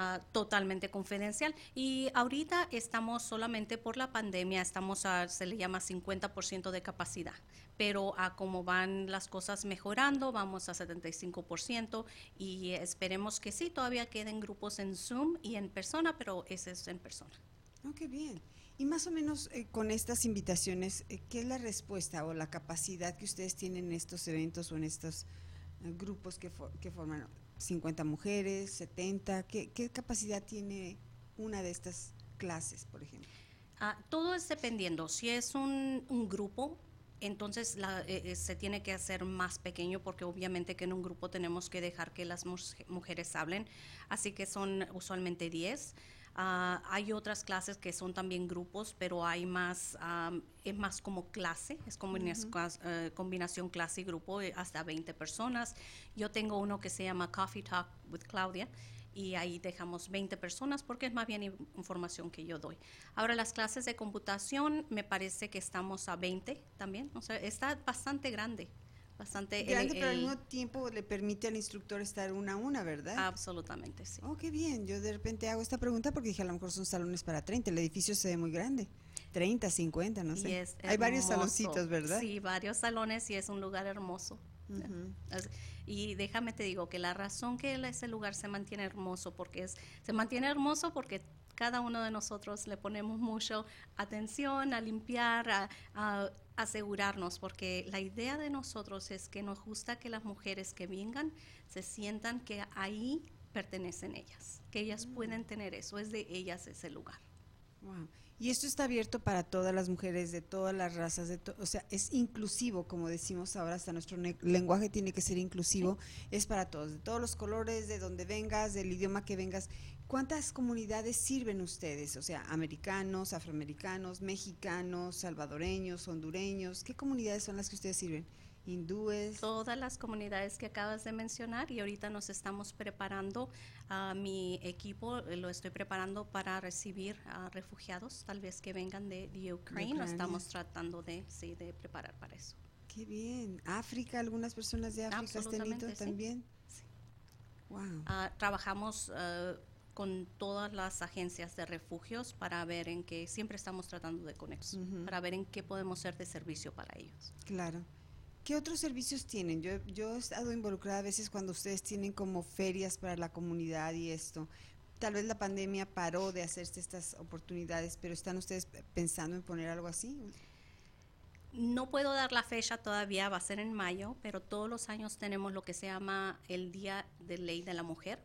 Ah, totalmente confidencial. Y ahorita estamos solamente por la pandemia, estamos a, se le llama 50% de capacidad. Pero a como van las cosas mejorando, vamos a 75% y esperemos que sí, todavía queden grupos en Zoom y en persona, pero ese es en persona. Oh, qué bien. Y más o menos eh, con estas invitaciones, eh, ¿qué es la respuesta o la capacidad que ustedes tienen en estos eventos o en estos eh, grupos que forman 50 mujeres, 70? ¿qué, ¿Qué capacidad tiene una de estas clases, por ejemplo? Ah, todo es dependiendo. Si es un, un grupo, entonces la- eh, eh, se tiene que hacer más pequeño porque obviamente que en un grupo tenemos que dejar que las mujeres hablen. Así que son usualmente 10. Ah, hay otras clases que son también grupos, pero hay más, am, es más como clase, es combina- clas- eh, combinación clase y grupo, hasta 20 personas. Yo tengo uno que se llama Coffee Talk with Claudia y ahí dejamos 20 personas porque es más bien in- información que yo doy. Ahora las clases de computación me parece que estamos a 20 también, o sea, está bastante grande, bastante el- Grande, pero al mismo tiempo le permite al instructor estar una a una, ¿verdad? absolutamente sí. Oh, qué bien. Yo de repente hago esta pregunta porque dije, a lo mejor son salones para 30. El edificio se ve muy grande. 30, 50, no sé. Hay varios saloncitos, ¿verdad? Sí, varios salones y es un lugar hermoso. Y déjame te digo que la razón que ese lugar se mantiene hermoso, porque es, se mantiene hermoso porque cada uno de nosotros le ponemos mucho atención a limpiar, a, a asegurarnos, porque la idea de nosotros es que nos gusta que las mujeres que vengan se sientan que ahí pertenecen ellas, que ellas pueden tener eso, es de ellas ese lugar. Y esto está abierto para todas las mujeres de todas las razas, de o sea, es inclusivo, como decimos ahora, hasta nuestro lenguaje tiene que ser inclusivo, es para todos, de todos los colores, de donde vengas, del idioma que vengas. ¿Cuántas comunidades sirven ustedes? O sea, americanos, afroamericanos, mexicanos, salvadoreños, hondureños, ¿qué comunidades son las que ustedes sirven? hindúes. Todas las comunidades que acabas de mencionar y ahorita nos estamos preparando, a mi equipo eh, lo estoy preparando para recibir a refugiados, tal vez que vengan de, Ucrania. Estamos tratando de, sí, de preparar para eso. Qué bien. África, algunas personas de África has tenido también. Sí. Wow. Ah, trabajamos uh, con todas las agencias de refugios para ver en qué, siempre estamos tratando de conexión, para ver en qué podemos ser de servicio para ellos. Claro. ¿Qué otros servicios tienen? Yo, yo he estado involucrada a veces cuando ustedes tienen como ferias para la comunidad y esto. Tal vez la pandemia paró de hacerse estas oportunidades, pero ¿están ustedes pensando en poner algo así? No puedo dar la fecha todavía, va a ser en mayo, pero todos los años tenemos lo que se llama el Día de Ley de la Mujer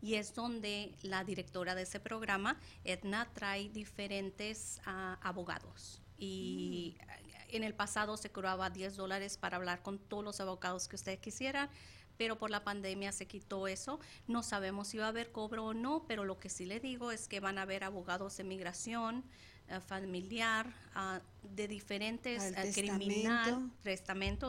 y es donde la directora de ese programa, Edna, trae diferentes ah, abogados. Y mm. en el pasado se cobraba 10 dólares para hablar con todos los abogados que usted quisiera, pero por la pandemia se quitó eso. No sabemos si va a haber cobro o no, pero lo que sí le digo es que van a haber abogados de migración, eh, familiar, ah, de diferentes uh, criminal,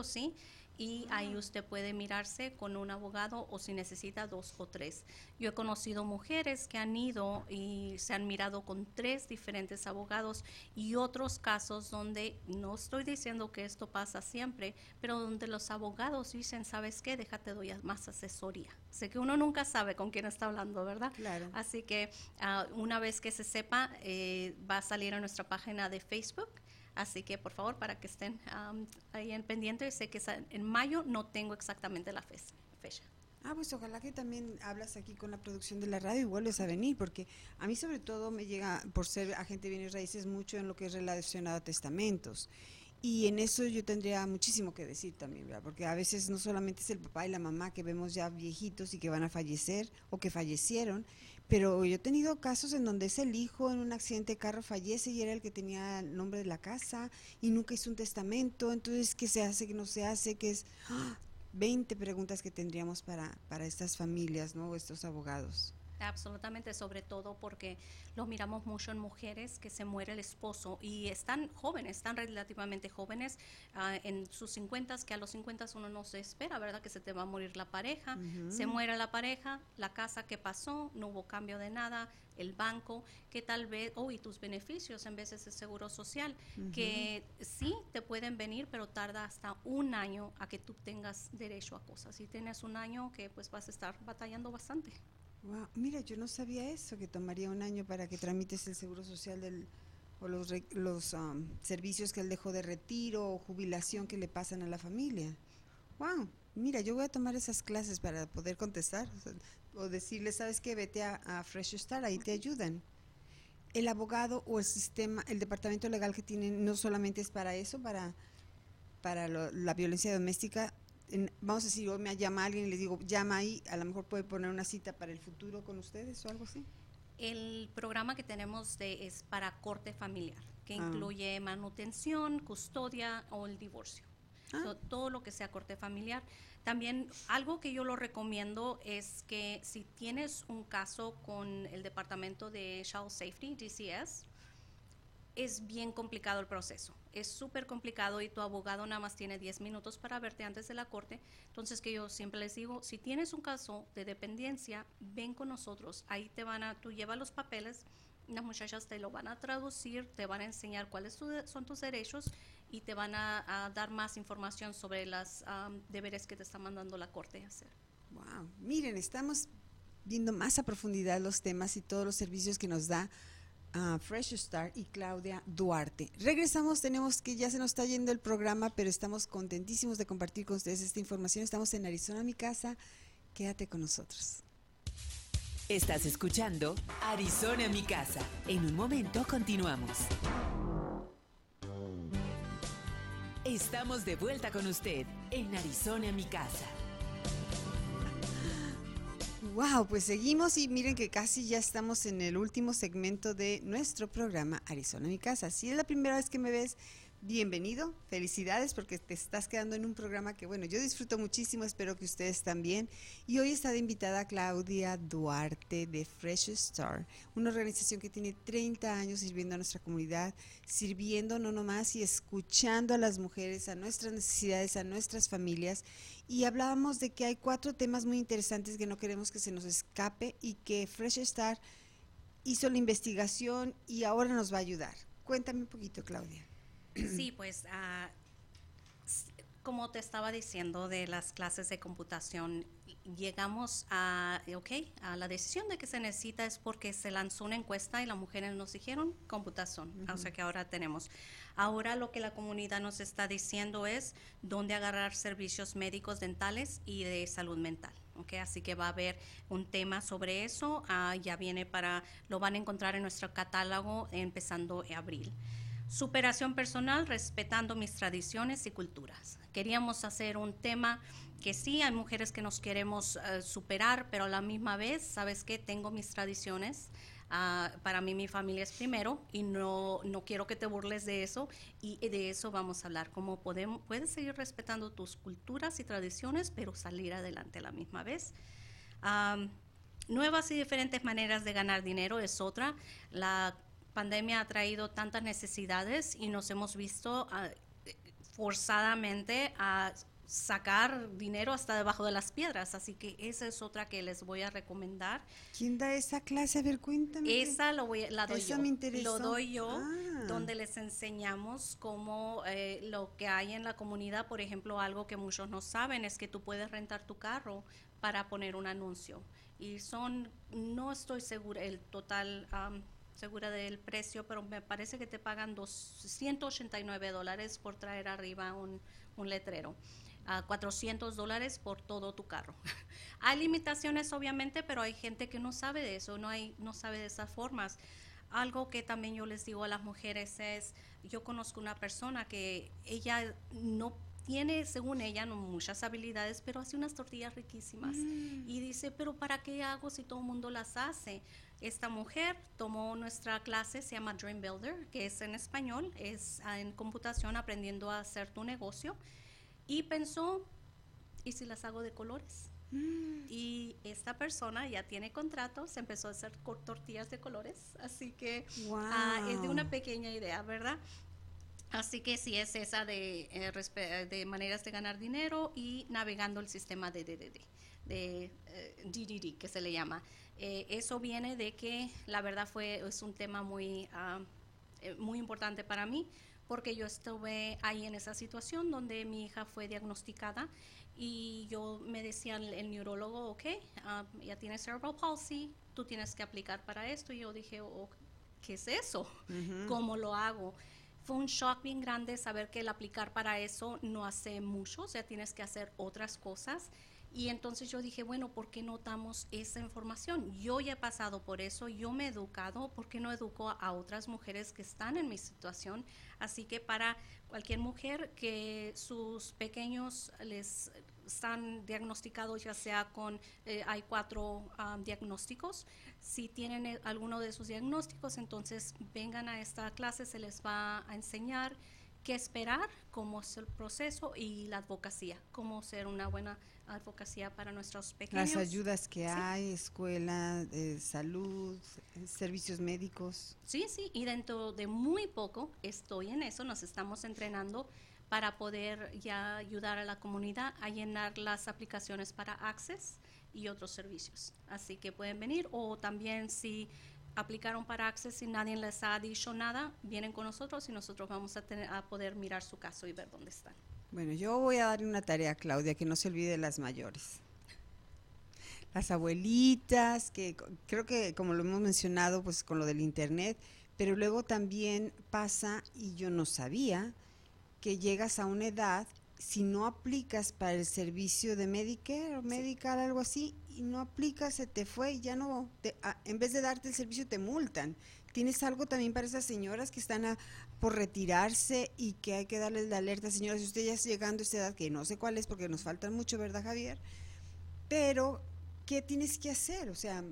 sí y ahí ah. usted puede mirarse con un abogado o si necesita dos o tres. Yo he conocido mujeres que han ido y se han mirado con tres diferentes abogados y otros casos donde no estoy diciendo que esto pasa siempre, pero donde los abogados dicen, ¿sabes qué? Déjate doy más asesoría. Sé que uno nunca sabe con quién está hablando, ¿verdad? Claro. Así que ah, una vez que se sepa, eh, va a salir a nuestra página de Facebook Así que por favor, para que estén ahí en pendiente, sé que en mayo no tengo exactamente la fecha. Ah, pues ojalá que también hablas aquí con la producción de la radio y vuelves a venir, porque a mí sobre todo me llega, por ser agente de bienes raíces, mucho en lo que es relacionado a testamentos. Y en eso yo tendría muchísimo que decir también, ¿verdad? porque a veces no solamente es el papá y la mamá que vemos ya viejitos y que van a fallecer o que fallecieron, pero yo he tenido casos en donde es el hijo en un accidente de carro fallece y era el que tenía el nombre de la casa y nunca hizo un testamento, entonces ¿qué se hace, qué no se hace? ¿Qué es? 20 ¡ah! preguntas que tendríamos para, para estas familias, ¿no? Estos abogados. Absolutamente, sobre todo porque lo miramos mucho en mujeres que se muere el esposo y están jóvenes, están relativamente jóvenes, ah, en sus 50, que a los 50 uno no se espera, ¿verdad? Que se te va a morir la pareja, se muere la pareja, la casa que pasó, no hubo cambio de nada, el banco, que tal vez, oh, y tus beneficios en vez de seguro social, que sí te pueden venir, pero tarda hasta un año a que tú tengas derecho a cosas. Y tienes un año que pues vas a estar batallando bastante. Mira, yo no sabía eso, que tomaría un año para que tramites el seguro social del, o los, los um, servicios que él dejó de retiro o jubilación que le pasan a la familia. Wow, mira, yo voy a tomar esas clases para poder contestar o, decirle, ¿sabes qué? Vete a, Fresh Start, ahí te ayudan. El abogado o el sistema, el departamento legal que tienen no solamente es para eso, para, para la violencia doméstica, vamos a decir, me llama alguien y les digo, llama ahí, a lo mejor puede poner una cita para el futuro con ustedes o algo así. El programa que tenemos de, es para corte familiar, que ah. incluye manutención, custodia o el divorcio. Ah. todo lo que sea corte familiar. También algo que yo lo recomiendo es que si tienes un caso con el Departamento de Child Safety, DCS, es bien complicado el proceso. Es súper complicado y tu abogado nada más tiene 10 minutos para verte antes de la corte. Entonces que yo siempre les digo, si tienes un caso de dependencia, ven con nosotros. Ahí te van a, tú llevas los papeles, las muchachas te lo van a traducir, te van a enseñar cuáles son tus derechos y te van a, dar más información sobre los deberes que te está mandando la corte hacer. Wow, miren, estamos viendo más a profundidad los temas y todos los servicios que nos da Fresh Start y Claudia Duarte. Regresamos, tenemos que ya se nos está yendo el programa, pero estamos contentísimos de compartir con ustedes esta información. Estamos en Arizona, mi casa. Quédate con nosotros. Estás escuchando Arizona, mi casa. En un momento continuamos. Estamos de vuelta con usted en Arizona, mi casa. Wow, pues seguimos y miren que casi ya estamos en el último segmento de nuestro programa Arizona mi casa. Si es la primera vez que me ves, bienvenido, felicidades porque te estás quedando en un programa que, bueno, yo disfruto muchísimo, espero que ustedes también. Y hoy está de invitada Claudia Duarte de Fresh Star, una organización que tiene 30 años sirviendo a nuestra comunidad, sirviendo no nomás y escuchando a las mujeres, a nuestras necesidades, a nuestras familias. Y hablábamos de que hay cuatro temas muy interesantes que no queremos que se nos escape y que Fresh Star hizo la investigación y ahora nos va a ayudar. Cuéntame un poquito, Claudia. Sí, pues ah, como te estaba diciendo de las clases de computación, llegamos a, okay, a la decisión de que se necesita es porque se lanzó una encuesta y las mujeres nos dijeron computación, o sea que ahora tenemos. Ahora lo que la comunidad nos está diciendo es dónde agarrar servicios médicos dentales y de salud mental. Okay, así que va a haber un tema sobre eso, ah, ya viene para, lo van a encontrar en nuestro catálogo empezando en abril. Superación personal respetando mis tradiciones y culturas. Queríamos hacer un tema que sí, hay mujeres que nos queremos eh, superar, pero a la misma vez, ¿sabes qué? Tengo mis tradiciones. Ah, para mí mi familia es primero y no, no quiero que te burles de eso y de eso vamos a hablar, cómo podemos, puedes seguir respetando tus culturas y tradiciones, pero salir adelante a la misma vez. nuevas y diferentes maneras de ganar dinero es otra. La pandemia ha traído tantas necesidades y nos hemos visto ah, forzadamente a sacar dinero hasta debajo de las piedras, así que esa es otra que les voy a recomendar. ¿Quién da esa clase? A ver, cuéntame. Esa lo voy, la doy yo. Lo doy yo, ah. donde les enseñamos cómo eh, lo que hay en la comunidad, por ejemplo, algo que muchos no saben es que tú puedes rentar tu carro para poner un anuncio. Y son, no estoy segura el total segura del precio, pero me parece que te pagan 289 dólares por traer arriba un, letrero. a 400 dólares por todo tu carro. hay limitaciones obviamente, pero hay gente que no sabe de eso, no, hay, no sabe de esas formas. Algo que también yo les digo a las mujeres es, yo conozco una persona que ella no tiene, según ella, no muchas habilidades, pero hace unas tortillas riquísimas. Mm. Y dice, pero ¿para qué hago si todo el mundo las hace? Esta mujer tomó nuestra clase, se llama Dream Builder, que es en español, es en computación aprendiendo a hacer tu negocio, y pensó, ¿y si las hago de colores? Mm. Y esta persona ya tiene contratos, empezó a hacer tortillas de colores, así que ah, es de una pequeña idea, ¿verdad? Así que sí es esa de, eh, de maneras de ganar dinero y navegando el sistema de DDD, de DDD, eh, que se le llama. Eh, eso viene de que la verdad fue es un tema muy, eh, muy importante para mí porque yo estuve ahí en esa situación donde mi hija fue diagnosticada y yo me decía el, neurólogo, ok, ah, ya tiene cerebral palsy, tú tienes que aplicar para esto. Y yo dije, oh, ¿qué es eso? ¿Cómo lo hago? Fue un shock bien grande saber que el aplicar para eso no hace mucho, o sea, tienes que hacer otras cosas. Y entonces yo dije, bueno, ¿por qué no damos esa información? Yo ya he pasado por eso, yo me he educado, ¿por qué no educo a otras mujeres que están en mi situación? Así que para cualquier mujer que sus pequeños les están diagnosticados, ya sea con, eh, hay cuatro ah, diagnósticos, si tienen eh, alguno de esos diagnósticos, entonces vengan a esta clase, se les va a enseñar qué esperar, cómo es el proceso y la advocacia, cómo ser una buena advocacia para nuestros pequeños. Las ayudas que hay, escuela, eh, salud, eh, servicios médicos. Sí, sí, y dentro de muy poco estoy en eso, nos estamos entrenando para poder ya ayudar a la comunidad a llenar las aplicaciones para Access y otros servicios. Así que pueden venir o también si aplicaron para Access y nadie les ha dicho nada, vienen con nosotros y nosotros vamos a, tener, a poder mirar su caso y ver dónde están. Bueno, yo voy a darle una tarea a Claudia, que no se olvide de las mayores. Las abuelitas, que creo que como lo hemos mencionado, pues con lo del Internet, pero luego también pasa, y yo no sabía, que llegas a una edad, si no aplicas para el servicio de Medicare o Medical, algo así, y no aplicas, se te fue y ya no, en vez de darte el servicio te multan. ¿Tienes algo también para esas señoras que están por retirarse y que hay que darles la alerta? Señoras, si usted ya está llegando a esta edad, que no sé cuál es porque nos faltan mucho, ¿verdad, Javier? Pero ¿qué tienes que hacer? O sea,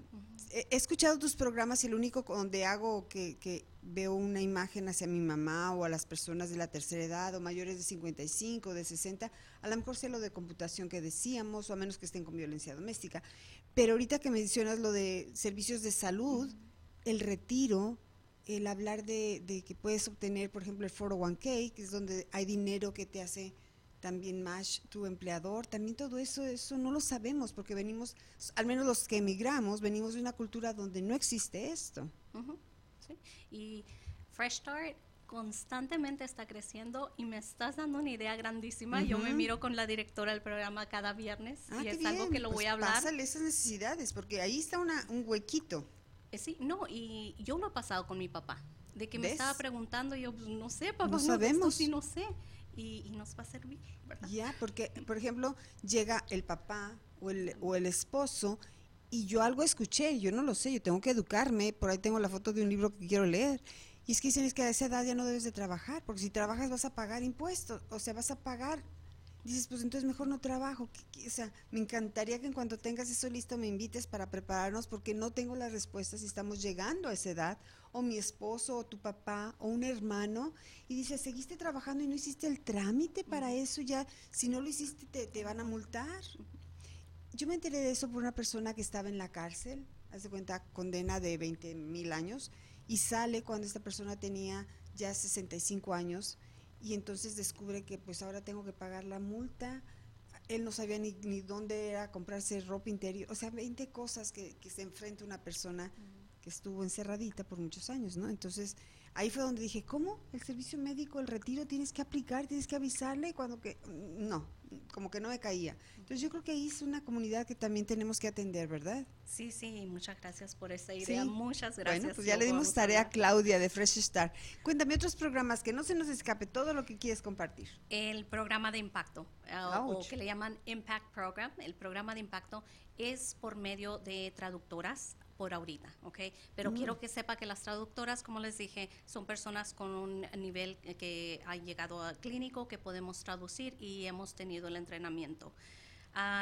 he, he escuchado tus programas y el único donde hago que, que veo una imagen hacia mi mamá o a las personas de la tercera edad o mayores de 55, de 60, a lo mejor sea lo de computación que decíamos, o a menos que estén con violencia doméstica. Pero ahorita que mencionas lo de servicios de salud, el retiro, el hablar de, de que puedes obtener, por ejemplo, el 401k, que es donde hay dinero que te hace también más tu empleador, también todo eso, eso no lo sabemos porque venimos, al menos los que emigramos, venimos de una cultura donde no existe esto. Sí. Y Fresh Start constantemente está creciendo y me estás dando una idea grandísima. Yo me miro con la directora del programa cada viernes Ah, y es algo que lo pues voy a hablar. Pásale esas necesidades, porque ahí está una, un huequito. Eh, Sí, no, y yo lo he pasado con mi papá. De que me ¿Ves? estaba preguntando, yo pues, no sé, papá, No sabemos. sí no sé. Y, y nos va a servir, ¿verdad? Ya, porque, por ejemplo, llega el papá o el, o el esposo y yo algo escuché, yo no lo sé, yo tengo que educarme, por ahí tengo la foto de un libro que quiero leer. Y es que dicen es que a esa edad ya no debes de trabajar, porque si trabajas vas a pagar impuestos, o sea, vas a pagar. Dices, pues entonces mejor no trabajo. O sea, me encantaría que en cuanto tengas eso listo me invites para prepararnos, porque no tengo las respuestas si estamos llegando a esa edad, o mi esposo, o tu papá, o un hermano, y dices, seguiste trabajando y no hiciste el trámite para eso, ya, si no lo hiciste te, te van a multar. Yo me enteré de eso por una persona que estaba en la cárcel, hace cuenta, condena de 20 mil años, y sale cuando esta persona tenía ya 65 años, y entonces descubre que pues ahora tengo que pagar la multa. Él no sabía ni, ni dónde era comprarse ropa interior, o sea, 20 cosas que, que se enfrenta una persona que estuvo encerradita por muchos años, ¿no? Entonces, ahí fue donde dije, ¿cómo? El servicio médico, el retiro, tienes que aplicar, tienes que avisarle, cuando que, no, como que no me caía. Entonces, yo creo que ahí es una comunidad que también tenemos que atender, ¿verdad? Sí, sí, muchas gracias por esa idea. Sí. Muchas gracias. Bueno, pues ya le dimos tarea a. Claudia de Fresh Start. Cuéntame otros programas que no se nos escape todo lo que quieres compartir. El programa de impacto, ah, o que le llaman Impact Program, el programa de impacto es por medio de traductoras por ahorita, ¿ok? Pero Mm. quiero que sepa que las traductoras, como les dije, son personas con un nivel que- que ha llegado a clínico, que podemos traducir y hemos tenido el entrenamiento.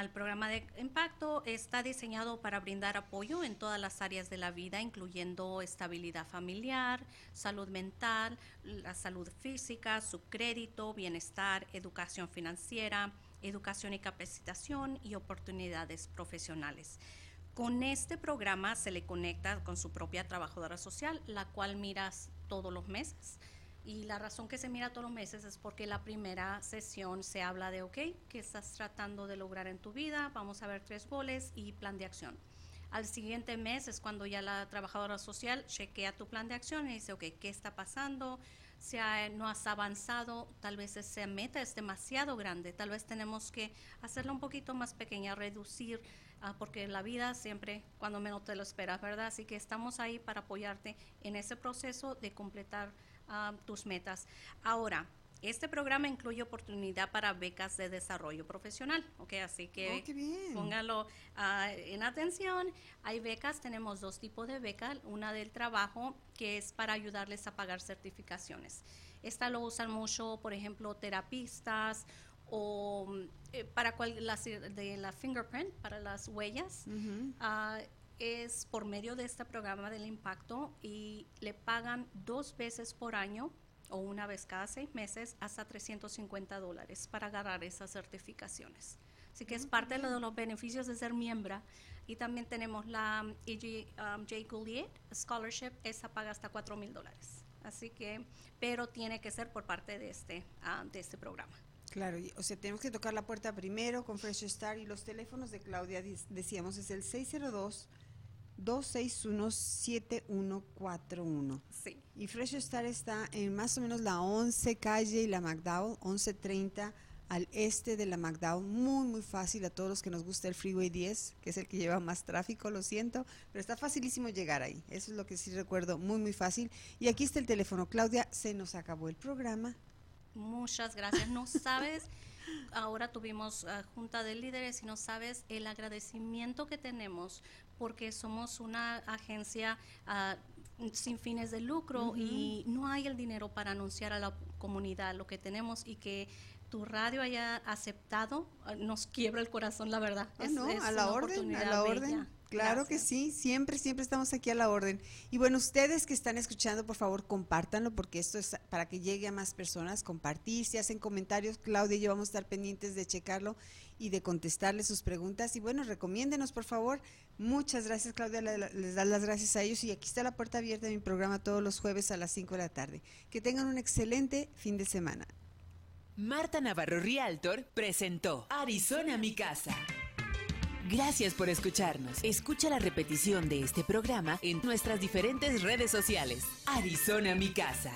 El programa de impacto está diseñado para brindar apoyo en todas las áreas de la vida, incluyendo estabilidad familiar, salud mental, la salud física, su crédito, bienestar, educación financiera, educación y capacitación y oportunidades profesionales. Con este programa se le conecta con su propia trabajadora social, la cual miras todos los meses. Y la razón que se mira todos los meses es porque la primera sesión se habla de, ok, ¿qué estás tratando de lograr en tu vida? Vamos a ver tres goles y plan de acción. Al siguiente mes es cuando ya la trabajadora social chequea tu plan de acción y dice, ok, ¿qué está pasando? Ha- no has avanzado, tal vez esa meta es demasiado grande, tal vez tenemos que hacerla un poquito más pequeña, reducir, ah, porque la vida siempre, cuando menos te lo esperas, ¿verdad? Así que estamos ahí para apoyarte en ese proceso de completar ah, tus metas. Ahora, este programa incluye oportunidad para becas de desarrollo profesional, ¿ok? Así que Oh, póngalo ah, en atención. Hay becas, tenemos dos tipos de becas. Una del trabajo, que es para ayudarles a pagar certificaciones. Esta lo usan mucho, por ejemplo, terapistas o eh, para cual, las, de la fingerprint, para las huellas. Ah, es por medio de este programa del impacto y le pagan dos veces por año o una vez cada seis meses hasta 350 dólares para agarrar esas certificaciones. Así que es parte de los beneficios de ser miembro. Y también tenemos la um, E.G. um, J. Gouliet Scholarship, esa paga hasta 4 mil dólares. Así que, pero tiene que ser por parte de este, ah, de este programa. Claro, y- o sea, tenemos que tocar la puerta primero con Fresh Start y los teléfonos de Claudia, decíamos, es el 602-261-7141. Sí. Y Fresh Start está en más o menos la 11 calle y la McDowell, 1130 al este de la McDowell. Muy, muy fácil a todos los que nos gusta el Freeway 10, que es el que lleva más tráfico, lo siento, pero está facilísimo llegar ahí. Eso es lo que sí recuerdo, muy, muy fácil. Y aquí está el teléfono. Claudia, se nos acabó el programa. Muchas gracias. No sabes, ahora tuvimos ah, junta de líderes y no sabes el agradecimiento que tenemos porque somos una agencia ah, sin fines de lucro y no hay el dinero para anunciar a la comunidad lo que tenemos y que tu radio haya aceptado, ah, nos quiebra el corazón, la verdad. Ah, no, a la orden, a la orden. Claro que sí, siempre, siempre estamos aquí a la orden. Y bueno, ustedes que están escuchando, por favor, compártanlo, porque esto es para que llegue a más personas, compartir, si hacen comentarios, Claudia y yo vamos a estar pendientes de checarlo y de contestarles sus preguntas. Y bueno, recomiéndenos, por favor. Muchas gracias, Claudia, les da las gracias a ellos. Y aquí está la puerta abierta de mi programa todos los jueves a las 5 de la tarde. Que tengan un excelente fin de semana. Marta Navarro Rialtor presentó Arizona Mi Casa. Gracias por escucharnos. Escucha la repetición de este programa en nuestras diferentes redes sociales. Arizona Mi Casa.